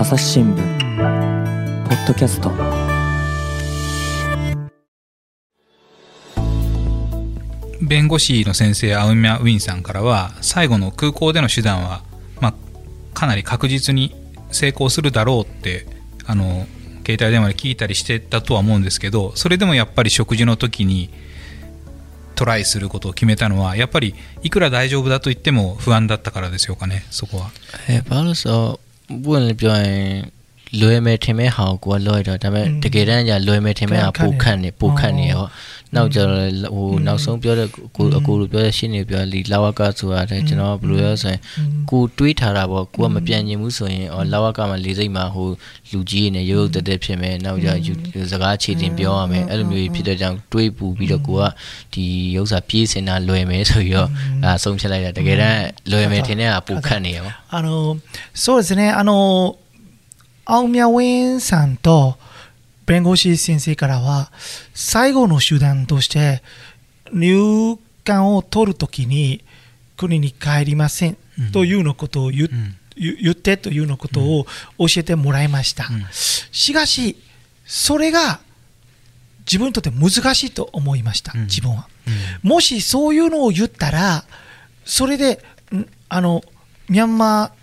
朝日新聞ポッドキャスト弁護士の先生青ウ・ウィンさんからは最後の空港での手段は、まあ、かなり確実に成功するだろうってあの携帯電話で聞いたりしてたとは思うんですけどそれでもやっぱり食事の時にトライすることを決めたのはやっぱりいくら大丈夫だと言っても不安だったからでしょうかねそこは。えー、but ပွင့်ပြောရင်လွယ်မယ်ထင်မဲ့ဟာကိုကလွယ်တော့ဒါပေမဲ့တကယ်တမ်းကျလွယ်မယ်ထင်မဲ့ဟာပိုခန့်နေပိုခန့်နေရော နောက်ကျတော့ဟိုနောက်ဆုံးပြောတဲ့ကိုအကိုလိုပြောတဲ့ရှင်းနေပြောလီလာဝကဆိုတာတဲ့ကျွန်တော်ဘယ်လိုလဲဆိုရင်ကိုတွေးထားတာပေါ့ကိုကမပြန်ကျင်ဘူးဆိုရင်အော်လာဝကမှာလေးစိတ်မှာဟိုလူကြီးနေရုပ်ရုပ်တက်တက်ဖြစ်မယ်နောက်ကျစကားခြေတင်ပြောရမယ်အဲ့လိုမျိုးဖြစ်တဲ့ကြောင့်တွေးပူပြီးတော့ကိုကဒီဥစ္စာပြေးစင်တာလွယ်မယ်ဆိုပြီးတော့အဲဆုံးဖြတ်လိုက်တာတကယ်တမ်းလွယ်မယ်ထင်တဲ့ဟာပိုခန့်နေရောあのそうですねあの青宮ウェンさんと 弁護士先生からは最後の手段として入管を取るときに国に帰りませんというのことを言,、言ってというのことを教えてもらいました、しかしそれが自分にとって難しいと思いました、自分は、もしそういうのを言ったらそれであのミャンマー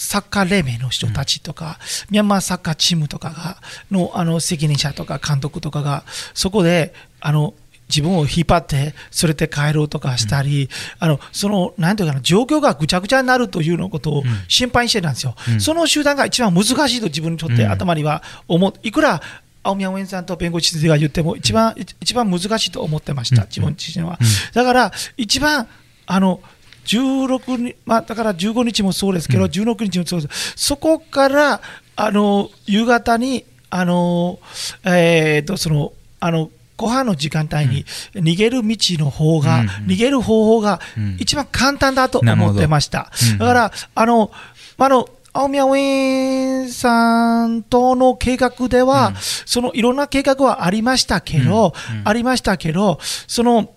サッカー連盟の人たちとか、うん、ミャンマーサッカーチームとかがのあの責任者とか監督とかがそこであの自分を引っ張ってそれで帰ろうとかしたり、うん、あのそのなんていうかな状況がぐちゃぐちゃになるというのことを心配してたんですよ、うん、その集団が一番難しいと自分にとって頭には思ういくら青宮ウェンさんと弁護士先生が言っても一番、一番難しいと思ってました、自分自身は。だから一番あの16日、まあ、だから15日もそうですけど、うん、16日もそうです、そこからあの夕方に、あのえーと、そのあのご飯の時間帯に逃げる道の方が、うん、逃げる方法が一番簡単だと思ってました。うん、だから、あの、あの、青宮ウィンさんとの計画では、うん、そのいろんな計画はありましたけど、ありましたけど、その、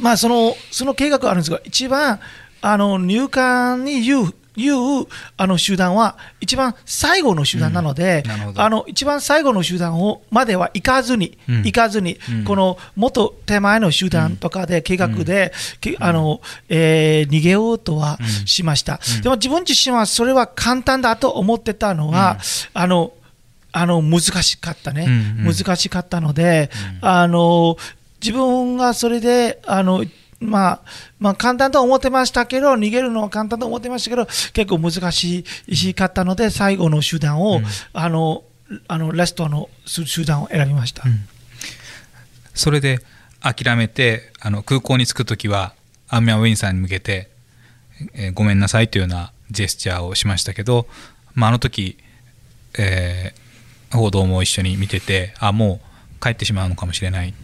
まあ、そのその計画があるんですが、一番あの入管に言ういうあの集団は一番最後の集団なので、うん、あの一番最後の集団をまでは行かずに、うん、行かずに、うん、このもっと手前の集団とかで計画で、あのえー、逃げようとはしました、でも自分自身はそれは簡単だと思ってたのは、あのあの難しかったね、難しかったので、あの自分がそれであのまあ、まあ、簡単と思ってましたけど、逃げるのは簡単と思ってましたけど、結構難しいかったので、最後の手段を、うん、あの、あの、ラストの手段を選びました。うん、それで、諦めて、あの、空港に着くときは、アンミャン・ウィンさんに向けて、えー、ごめんなさいというようなジェスチャーをしましたけど、まあ、あの時、えー、報道も一緒に見てて、あ、もう帰ってしまうのかもしれない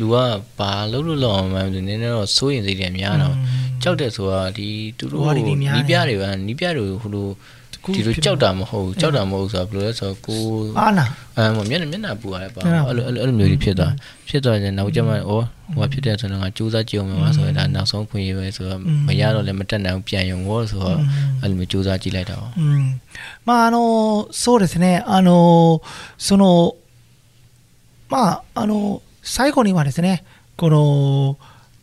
လူကဘာလုပ်လို့လောက်အောင်မှန်းနည်းနည်းတော့စိုးရင်စိတ်တွေများတော့ကြောက်တယ်ဆိုတာဒီသူတို့နီးပြတွေကနီးပြတွေဟိုလိုဒီလိုကြောက်တာမဟုတ်ကြောက်တာမဟုတ်ဆိုတော့ဘယ်လိုလဲဆိုတော့ကိုအာနာအဲမျက်နှာမျက်နှာပူရတယ်ပါအဲ့လိုအဲ့လိုမျိုးကြီးဖြစ်သွားဖြစ်သွားရင်နောက်ကျမှဩဟိုဖြစ်တယ်ဆိုတော့ငါစူးစမ်းကြည့်အောင်ပါဆိုတော့ဒါနောက်ဆုံးခွင့်ရပဲဆိုတော့မရတော့လည်းမတက်နိုင်ဘူးပြန်ရုံရောဆိုတော့အဲ့လိုမျိုးစူးစမ်းကြည့်လိုက်တာပါうんまああのそうですねあのそのまああの 最後にはですね、この、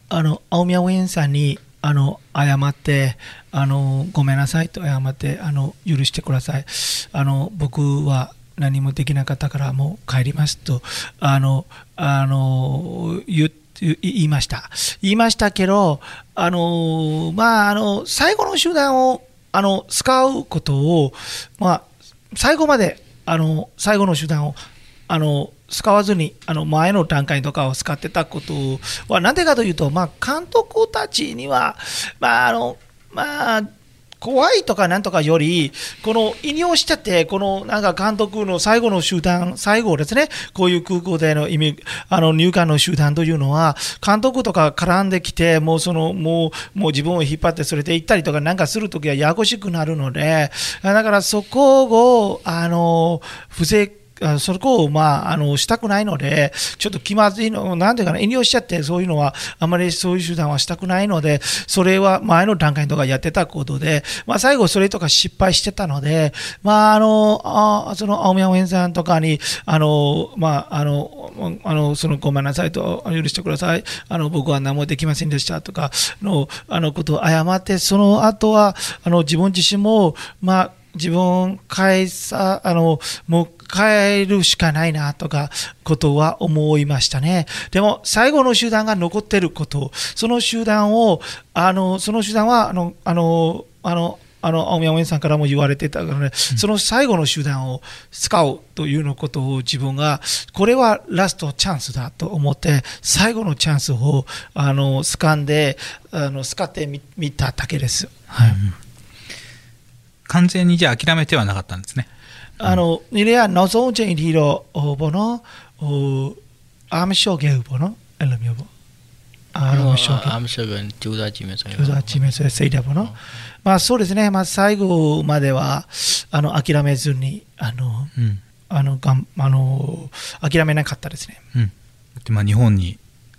あの、青宮ウェンさんに、あの、謝って、あの、ごめんなさいと謝って、あの、許してください。あの、僕は何もできなかったからもう帰りますと、あの、あの、言言いました。言いましたけど、あの、まあ、あの、最後の手段を、あの、使うことを、まあ、最後まで、あの、最後の手段を、あの、使わずにあの前の段階とかを使ってたことは、なんでかというと、まあ、監督たちには、まああのまあ、怖いとかなんとかより、この引用しちゃって、このなんか監督の最後の集団、最後ですね、こういう空港での意味、あの入管の集団というのは、監督とか絡んできて、もうその、もう、もう自分を引っ張ってそれで行ったりとかなんかするときはややこしくなるので、だからそこを、あの、不正そこを、まあ、あのしたくないので、ちょっと気まずいの、なんていうかな、遠慮しちゃって、そういうのは、あまりそういう手段はしたくないので、それは前の段階とかやってたことで、まあ、最後、それとか失敗してたので、まあ、あの、あその青宮応援さんとかに、あの、まあ、あの、あのそのごめんなさいと、許してください、あの僕は何もできませんでしたとかのあのことを謝って、その後はあの自分自身も、まあ、自分返さ、あの、もう変えるしかないなとか、ことは思いましたね。でも、最後の集団が残ってること、その集団を、あの、その集団は、あの、あの、あの、あの青宮応援さんからも言われてたからね、その最後の集団を使うというのことを自分が、これはラストチャンスだと思って、最後のチャンスをあの掴んで、あの使ってみただけです。はい、完全にじゃあ諦めてはなかったんですね。あの、うん、이래야너소제이로보노암쇼게우보노엘미오보中座地面それセイダボ。の、まあ、そうですね、まあ、最後まではあの諦めずにあの、うん、あのがんあの諦めなかったですね、うん、でまあ、日本に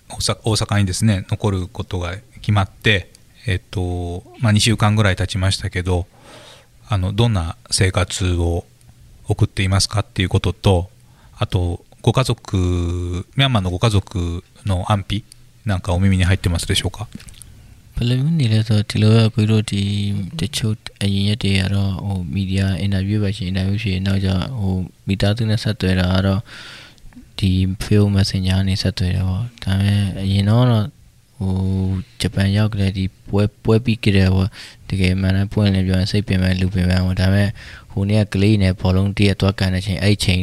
大阪にですね残ることが決まって、えっとまあ、2週間ぐらい経ちましたけどあのどんな生活を送っていますかっていうことと、あと、ご家族、ミャンマーのご家族の安否なんかお耳に入ってますでしょうかဘယ်လိုနေလဲဆိုတော့ဒီလိုပဲကိုတို့ဒီတချို့အရင်ရက်တွေကတော့ဟိုမီဒီယာအင်တာဗျူးပဲရှင်အင်တာဗျူးရှင်နောက်ကျဟိုမီတာသူနဲ့ဆက်သွယ်တာကတော့ဒီ Facebook Messenger နဲ့ဆက်သွယ်တယ်ပေါ့ဒါပေမဲ့အရင်တော့ ဟိုဂျပန်ရောက်ကြတဲ့ဒီပွဲပွဲပြီးကြတဲ့ဟိုတကယ်မှန်တမ်းပွင့်လင်းပြောရင်စိတ်ပင်ပန်းလူပင်ပန်းဟိုဒါပေမဲ့ဟိုနေ့ကကလေးနဲ့ဘောလုံးတည့်ရသွားကန်တဲ့ချိန်အဲ့ချိန်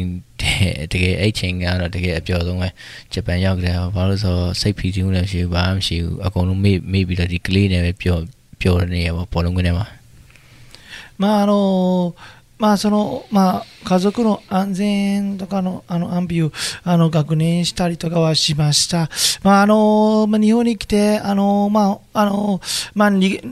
တကယ်အဲ့ချိန်ကတော့တကယ်အပျော်ဆုံးပဲဂျပန်ရောက်ကြတယ်ဘာလို့ဆိုစိတ်ဖီတီးမှုလည်းရှိဘူးဘာမှမရှိဘူးအကုန်လုံးမေ့မေ့ပြီးတော့ဒီကလေးနဲ့ပဲပျော်ပျော်နေရပါဘောလုံးကနေမှာမာတော့ まあそのまあ家族の安全とかのあの安否をあの確認したりとかはしました。まああのまあ、日本に来てあのまああのまあ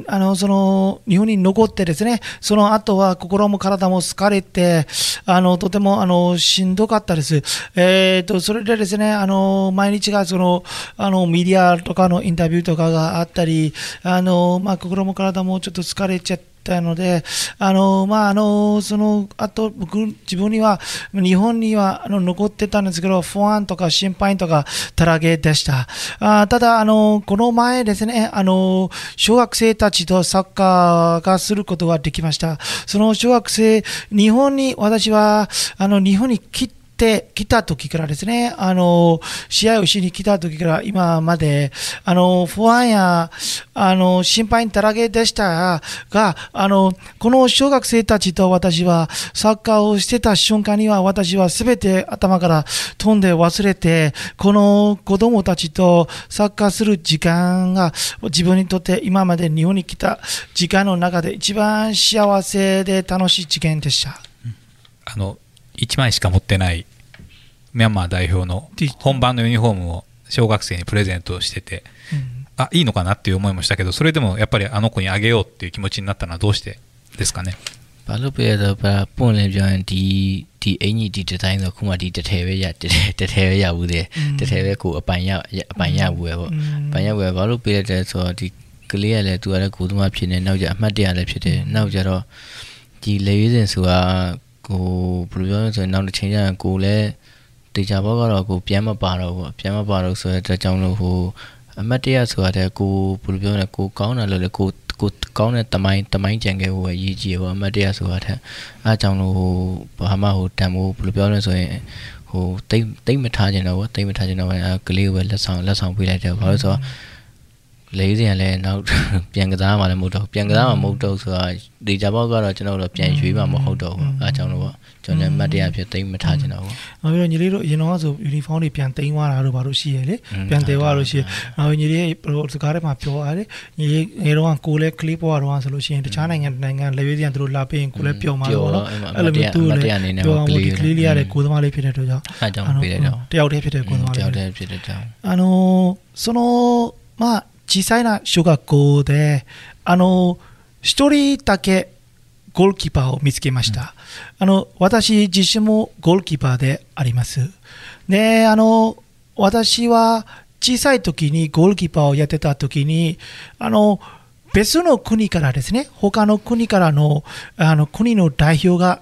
あのその日本に残ってですね、その後は心も体も疲れてあのとてもあのしんどかったです。えっ、ー、とそれでですねあの毎日がそのあのメディアとかのインタビューとかがあったりあのまあ心も体もちょっと疲れちゃって。たので、あの、まあ、あの、その、あと、僕、自分には、日本には、あの、残ってたんですけど、不安とか心配とか、たらげでした。あただ、あの、この前ですね、あの、小学生たちとサッカーがすることができました。その小学生、日本に、私は、あの、日本に来て、てきた時からですね、あの、試合をしに来た時から今まで、あの、不安や、あの、心配だらけでしたが、あの、この小学生たちと私はサッカーをしてた瞬間には私は全て頭から飛んで忘れて、この子供たちとサッカーする時間が自分にとって今まで日本に来た時間の中で一番幸せで楽しい事件でした。あの1枚しか持ってないミャンマー代表の本番のユニフォームを小学生にプレゼントしてて、うん、あいいのかなっていう思いもしたけどそれでもやっぱりあの子にあげようっていう気持ちになったのはどうしてですかねဘာလို့ပြရတော့ပါပွင့်လဲပြောရင်ဒီဒီအင်ကြီးဒီဒီဇိုင်းဆိုခုမှဒီတထဲပဲရတထဲတထဲပဲရဘူးတဲ့တထဲပဲကိုအပိုင်ရအပိုင်ရဘူးပဲပေါ့အပိုင်ရဘူးပဲဘာလို့ပြရတဲ့ဆိုတော့ဒီကလေးကလည်းသူကလည်းကိုသမားဖြစ်နေနောက်ကျအမှတ်တရလည်းဖြစ်တယ်နောက်ကျတော့ဒီလေရွေးစင်ဆိုတာကိုဘယ်လိုပြောလဲဆိုရင်နောက်တစ်ချိန်ကျရင်ကိုလည်း တေချာဘောကတော့ကိုပြန်မပါတော့ဘူးပြန်မပါတော့ဆိုတဲ့အတွက်ကြောင့်လို့ဟိုအမတ်တရဆိုတာတဲ့ကိုဘယ်လိုပြောလဲကိုကောင်းတယ်လို့လေကိုကိုကောင်းတဲ့တမိုင်းတမိုင်းကြံခဲ့ဖို့ပဲရည်ကြီးပေါ့အမတ်တရဆိုတာတဲ့အားကြောင့်လို့ဟိုဘာမှဟိုတန်ဖို့ဘယ်လိုပြောလဲဆိုရင်ဟိုတိတ်တိတ်မထားကြတော့ဗောတိတ်မထားကြတော့အဲကလေးကိုပဲလက်ဆောင်လက်ဆောင်ပေးလိုက်တယ်ဘာလို့ဆိုတော့ လေးစင်ကလည်းနောက် ပြန်ကစားမှလည်းမဟုတ်တော့ပြန်ကစားမှမဟုတ်တော့ဆိုတာဒေတာဘောက်ကတော့ကျွန်တော်တို့ပြန်ရွေးမှမဟုတ်တော့ဘူးအဲအကြောင်းလို့ပေါ့ကျွန်တော်လည်းမတ်တရားဖြစ်သိမ့်မထားချင်တော့ဘူး နောက်ပြီးတော့ညီလေးတို့အရင်တော့ဆိုယူနီဖောင်းတွေပြန်သိမ်းသွားတာတို့ဘာလို့ရှိရလေပြန်တည်သွားလို့ရှိရနောက်ညီလေးဘယ်စကားထဲမှာပြောရတယ်ညီလေးငယ်တော့ကိုလည်းကလေးဘွားတော့ဆိုလို့ရှိရင်တခြားနိုင်ငံနိုင်ငံလေရွေးစံတို့လာပေးရင်ကိုလည်းပျော်မှာတော့နော်အဲ့လိုမျိုးသူလည်းပြောအောင်ဒီကလေးလေးရတဲ့ကိုသမားလေးဖြစ်တဲ့အတွက်ကြောင့် အဲအကြောင်းပေးလိုက်တော့ တယောက်တည်းဖြစ်တဲ့ကိုသမား တ လေး ယောက်တည်းဖြစ်တဲ့ကြောင်း あのそのまあ 小さいな小学校であの一人だけゴールキーパーを見つけました、あの私自身もゴールキーパーであります。であの私は小さい時にゴールキーパーをやってた時にあの別の国からですね他の国からのあの国の代表が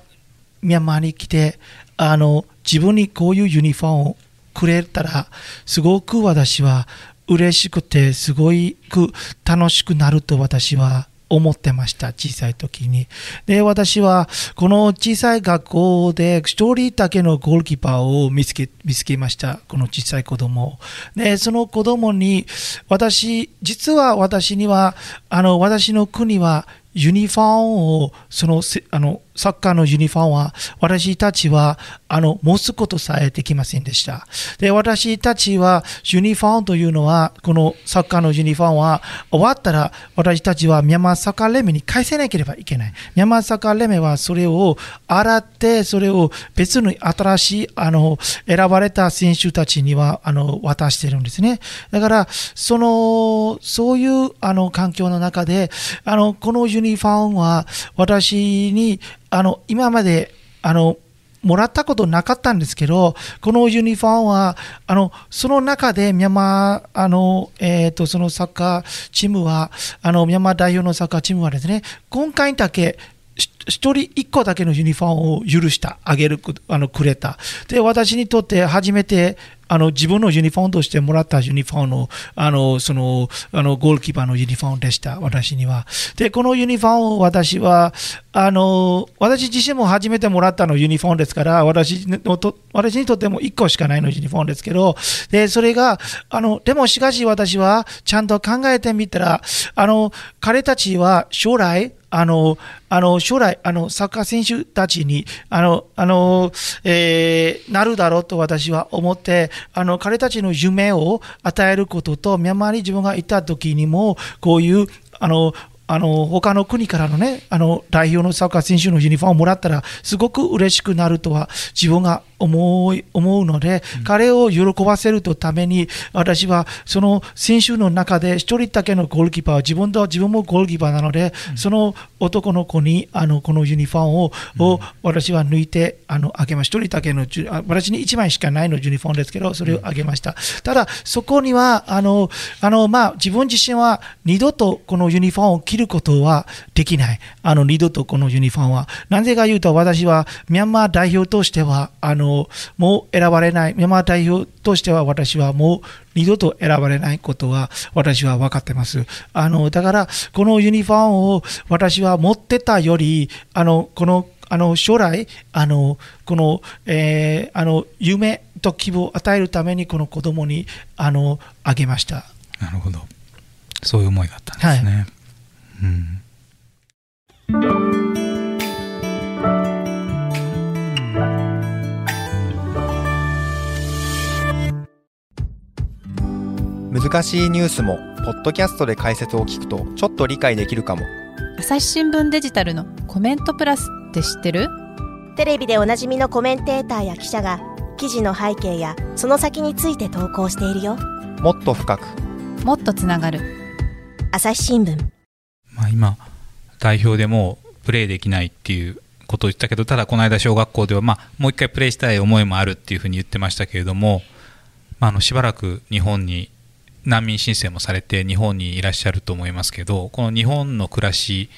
ミャンマーに来てあの自分にこういうユニフォームをくれたらすごく私は嬉しくてすごく楽しくなると私は思ってました小さい時に。で私はこの小さい学校で一人だけのゴールキーパーを見つけ見つけましたこの小さい子供でその子供に私実は私にはあの私の国はユニフォームをそのせあのサッカーのユニフォームは私たちはあの持つことさえできませんでした。で私たちはユニフォームというのはこのサッカーのユニフォームは終わったら私たちはミャンマーサッカー連盟に返せなければいけない。ミャンマーサッカー連盟はそれを洗ってそれを別の新しいあの選ばれた選手たちにはあの渡してるんですね。だからそのそういうあの環境の中であのこのユニフォームは私にあの今まであのもらったことなかったんですけど、このユニフォームは、あの、その中でミャンマー、あの、えっ、と、そのサッカーチームは、あの、ミャンマー代表のサッカーチームはですね、今回だけ、し一人一個だけのユニフォームを許した、あげる、あの、くれた。で、私にとって初めて、あの、自分のユニフォームとしてもらったユニフォームの、あの、その、あの、ゴールキーパーのユニフォームでした、私には。で、このユニフォームを私は、あの、私自身も初めてもらったのユニフォームですから、私のと、私にとっても1個しかないのユニフォームですけど、で、それが、あの、でもしかし私はちゃんと考えてみたら、あの、彼たちは将来、あの、あの、将来、あの、サッカー選手たちに、あの、あの、えーなるだろうと私は思って、あの、彼たちの夢を与えることと、ミャンマーに自分がいた時にも、こういう、あの、あの他の国からのね、あの代表のサッカー選手のユニフォームをもらったら、すごく嬉しくなるとは自分が思い思うので、彼を喜ばせるとために、私はその選手の中で一人だけのゴールキーパーは自分と自分もゴールキーパーなので、その男の子にあのこのユニフォームを,、を私は抜いてあのあげました。一人だけの私に1枚しかないのユニフォームですけど、それをあげました。ただ、そこにはあのあの、まあ、自分自身は二度とこのユニフォームを着ることはできない。あの二度とこのユニフォームは。なぜか言うと、私はミャンマー代表としてはあのもう選ばれない、ミャンマー代表としては私はもう二度と選ばれないことは私は分かってます。あのだから、このユニフォームを私は持ってたより、あのこのあの将来あのこの、えーあの夢と希望を与えるためにこの子供にあのあげました。なるほど。そういう思いがあったんですね、うん難しいニュースもポッドキャストで解説を聞くとちょっと理解できるかも。朝日新聞デジタルのコメントプラスって知ってる？テレビでおなじみのコメンテーターや記者が記事の背景やその先について投稿しているよ。もっと深く。もっとつながる。朝日新聞。まあ、今代表でもうプレーできないっていうことを言ったけどただこの間小学校では、まあ、もう一回プレーしたい思いもあるっていうふうに言ってましたけれども、まあ、あのしばらく日本に難民申請もされて日本にいらっしゃると思いますけどこの日本の暮らし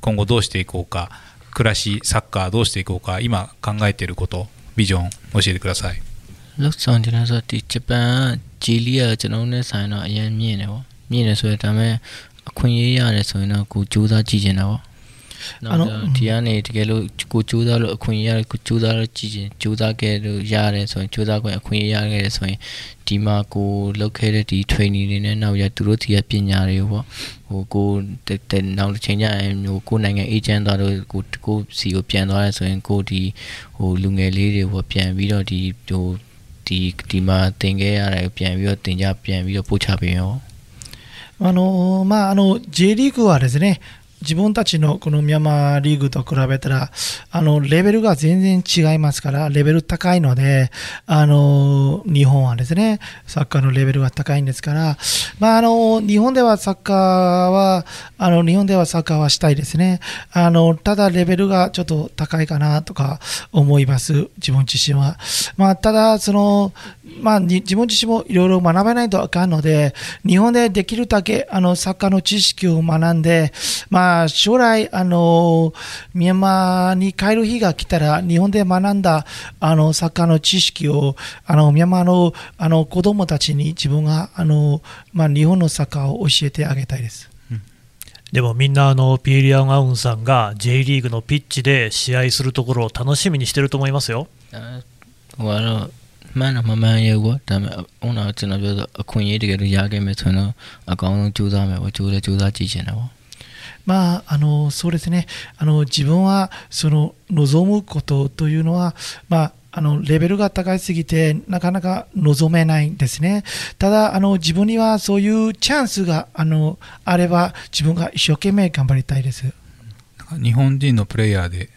今後どうしていこうか暮らしサッカーどうしていこうか今考えていることビジョン教えてください လောက်ဆောင်ကျွန်တော်ဆိုဒီဂျပန်ဂျီလီကကျွန်တော်နဲ့ဆိုင်တော့အရင်မြင်တယ်ပေါ့မြင်တယ်ဆိုရတဲ့ဒါပေမဲ့အခွင့်အရေးရတယ်ဆိုရင်တော့ကိုစူးစမ်းကြည့်ချင်တာပေါ့ နောက်တော့ဒီကနေတကယ်လို့ကိုကြိုးစားလို့အခွင့်အရေးကိုကြိုးစားလို့ကြည့်ရင်ကြိုးစားခဲ့လို့ရတယ်ဆိုရင်ကြိုးစားခွင့်အခွင့်အရေးရခဲ့တယ်ဆိုရင်ဒီမှာကိုလုပ်ခဲ့တဲ့ဒီ training တွေနဲ့နောက်ရသူတို့ဒီရဲ့ပညာတွေကိုပေါ့ဟိုကိုတဲ့နောက်တစ်ချိန်ကျရင်မျိုးကိုနိုင်ငံ agent သွားတော့ကိုကိုစီကိုပြန်သွားရဲဆိုရင်ကိုဒီဟိုလူငယ်လေးတွေပေါ့ပြန်ပြီးတော့ဒီဟိုဒီဒီမှာတင်ခဲ့ရတယ်ပြန်ပြီးတော့တင်ကြပြန်ပြီးတော့ပို့ချပေးရောあのまああの J リーグはですね 自分たちのこのミャンマーリーグと比べたら、あの、レベルが全然違いますから、レベル高いので、あの、日本はですね、サッカーのレベルが高いんですから、まあ、あの、日本ではサッカーは、あの、日本ではサッカーはしたいですね。あの、ただレベルがちょっと高いかなとか思います、自分自身は。まあ、ただ、その、まあ、自分自身もいろいろ学べないとあかんので、日本でできるだけ、あの、サッカーの知識を学んで、まあ、将来、あの、ミャンマーに帰る日が来たら、日本で学んだ、あの、サッカーの知識を、あの、ミャンマーの、あの、子供たちに自分が、あの、まあ、日本のサッカーを教えてあげたいです。でもみんなあのピエリアン・アウンさんが J リーグのピッチで試合するところを楽しみにしてると思いますよ。 မှန်တော့မမှန်ရဘူးပေါ့ဒါပေမဲ့ဥနာကျွန်တော်ပြောဆိုအခွင့်အရေးတကယ်လို့ရခဲ့မယ်ဆိုတော့အကောင်းဆုံးကြိုးစားမယ်ပေါ့ကြိုးလဲကြိုးစားကြည့်ချင်တယ်ပေါ့まあ、あのそうですねあの自分はその望むことというのは、まあ、あのレベルが高いすぎてなかなか望めないんですね。ただあの自分にはそういうチャンスがあのあれば自分が一生懸命頑張りたいです。日本人のプレイヤーで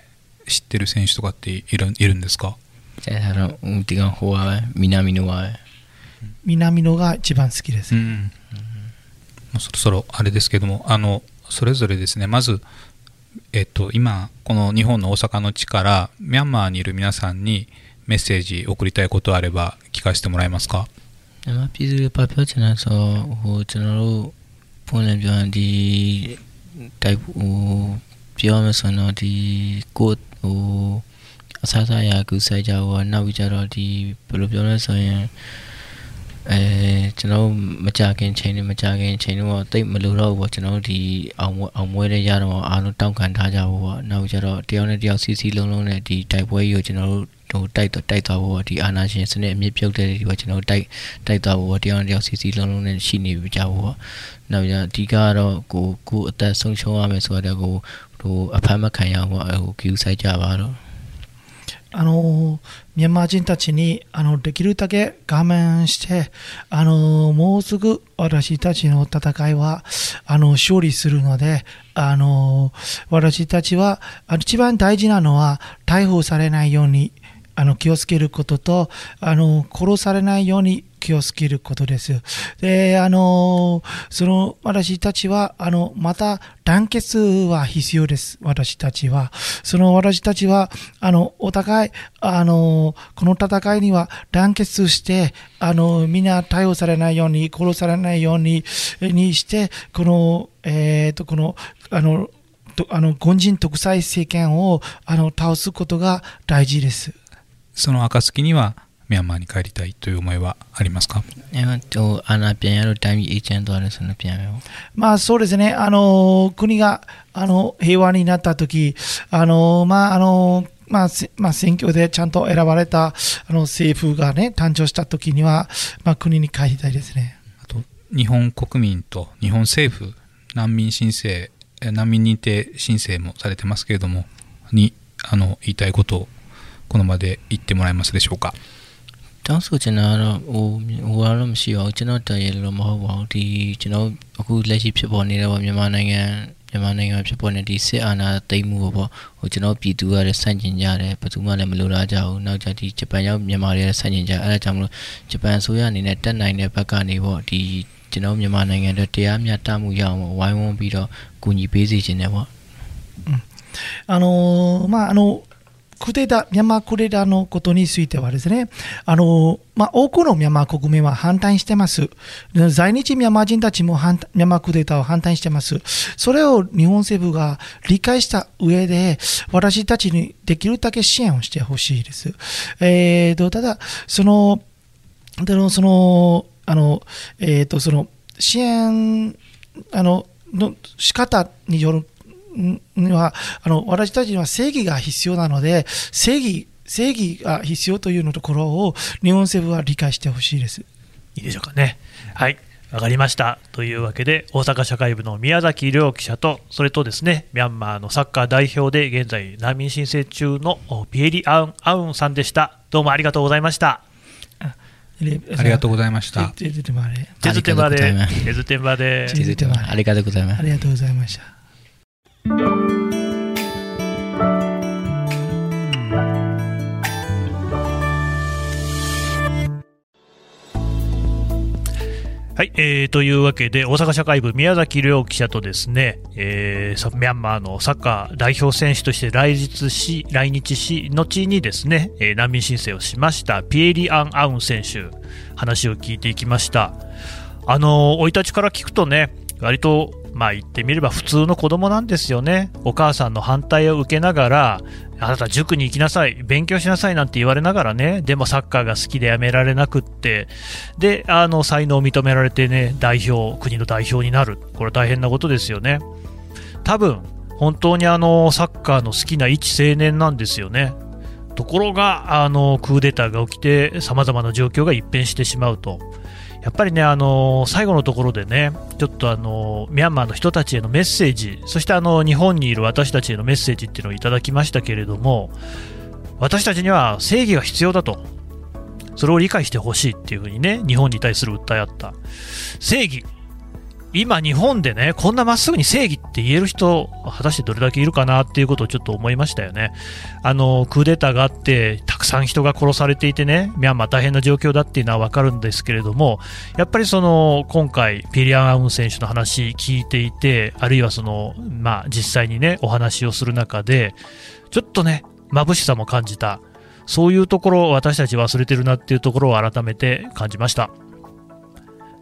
知ってる選手とかっているいるんですか じゃあの方は南のは南のが一番好きです、うん、もうそろそろあれですけどもあのそれぞれですねまず、えっと、今この日本の大阪の地からミャンマーにいる皆さんにメッセージ送りたいことあれば聞かせてもらえますか အစားစားရာကူဆိုင်ကြတော့နောက်ပြီးကြတော့ဒီဘယ်လိုပြောလဲဆိုရင်အဲကျွန်တော်မကြခင်ချိန်နဲ့မကြခင်ချိန်တော့တိတ်မလိုတော့ဘူးပေါ့ကျွန်တော်ဒီအောင်အောင်မွေးတဲ့ရတော့အားလုံးတောင်းခံထားကြဖို့ပေါ့နောက်ကြတော့တယောက်နဲ့တယောက်စီစီလုံးလုံးနဲ့ဒီတိုက်ပွဲကြီးကိုကျွန်တော်တို့ဟိုတိုက်တော့တိုက်သွားဖို့ဒီအာနာရှင်စနစ်အမြင့်ပြုတ်တဲ့ဒီပေါ့ကျွန်တော်တိုက်တိုက်သွားဖို့တယောက်နဲ့တယောက်စီစီလုံးလုံးနဲ့ရှိနေကြဖို့ပေါ့နောက်ကြအဓိကကတော့ကိုကိုအသက်ဆုံးရှုံးရမယ်ဆိုတော့ကိုဟိုအဖမ်းမခံရဘူးပေါ့ဟို queue ဆိုင်ကြပါတော့ あのミャンマー人たちにあのできるだけ我慢してあのもうすぐ私たちの戦いはあの勝利するのであの私たちは一番大事なのは逮捕されないようにあの気をつけることとあの殺されないように気をつけることです。で、あの、その、私たちは、あの、また、団結は必要です。私たちは。その、私たちは、あの、お互い、あの、この戦いには団結して、あの、みんな逮捕されないように、殺されないように、にして、この、えっ、ー、と、この、あの、あの、軍人独裁政権を、あの、倒すことが大事です。その暁には、ミャンマーに帰りたいという思いはありますか？まあそうですね、あの国があの平和になったとき、あのまああのまあまあ、選挙でちゃんと選ばれたあの政府が、ね、誕生したときには、まあ、国に帰りたいですね。あと日本国民と日本政府、難民申請、難民認定申請もされてますけれども、にあの言いたいことをこの場で言ってもらえますでしょうか？ တောင်းဆိုချင်တာကတော့ဟိုဟိုကတော့မရှိပါဘူးကျွန်တော်တရရလို့မဟုတ်ပါဘူးဒီကျွန်တော်အခုလက်ရှိဖြစ်ပေါ်နေတဲ့မြန်မာနိုင်ငံမြန်မာနိုင်ငံဖြစ်ပေါ်နေဒီစစ်အာဏာသိမ်းမှုပေါ့ဟိုကျွန်တော်ပြည်သူကလည်းဆန့်ကျင်ကြတယ်ဘယ်သူမှလည်းမလိုလားကြဘူးနောက်ကြဒီဂျပန်ရောက်မြန်မာတွေလည်းဆန့်ကျင်ကြအဲဒါကြောင့်မလို့ဂျပန်အစိုးရအနေနဲ့တက်နိုင်တဲ့ဘက်ကနေပေါ့ဒီကျွန်တော်မြန်မာနိုင်ငံအတွက်တရားမျှတမှုရအောင်ဝိုင်းဝန်းပြီးတော့ကူညီပေးစီခြင်းတယ်ပေါ့あのー、まああの クデター、ミャンマークーデタのことについてはですね、あの、まあ、多くのミャンマー国民は反対してます。在日ミャンマー人たちも反ミャンマークーデタを反対してます。それを日本政府が理解した上で、私たちにできるだけ支援をしてほしいです。えーと、ただ、その、での、その、あの、えーと、その、支援、あの、の仕方によるにはあの私たちには正義が必要なので正義正義が必要というのところを日本政府は理解してほしいです。いいでしょうかね。はいわかりましたというわけで大阪社会部の宮崎亮記者とそれとですねミャンマーのサッカー代表で現在難民申請中のピエリ・アウンアウンさんでしたどうもありがとうございましたありがとうございました。ありがとうございます。ありがとうございました。はい、えー、というわけで、大阪社会部宮崎亮記者とですね、えー、ミャンマーのサッカー代表選手として来日し、来日し、後にですね、え、難民申請をしました、ピエリアン・アウン選手、話を聞いていきました。あの、生い立ちから聞くとね、割とまあ言ってみれば普通の子供なんですよね。お母さんの反対を受けながら、あなた塾に行きなさい、勉強しなさいなんて言われながらね、でもサッカーが好きでやめられなくって、で、あの、才能を認められてね、代表、国の代表になる。これ大変なことですよね。多分、本当にあの、サッカーの好きな一青年なんですよね。ところが、あの、クーデターが起きて、様々な状況が一変してしまうと。やっぱりね、あの最後のところでね、ちょっとあのミャンマーの人たちへのメッセージ、そしてあの日本にいる私たちへのメッセージっていうのをいただきましたけれども、私たちには正義が必要だと、それを理解してほしいっていうふうにね、日本に対する訴えあった。正義、今日本でね、こんなまっすぐに正義って言える人、果たしてどれだけいるかなっていうことをちょっと思いましたよね。あの、クーデターがあって、たくさん人が殺されていてね、ミャンマー大変な状況だっていうのはわかるんですけれども、やっぱりその、今回、ピリアン・アウン選手の話聞いていて、あるいはその、まあ、実際にね、お話をする中で、ちょっとね、眩しさも感じた。そういうところを私たち忘れてるなっていうところを改めて感じました。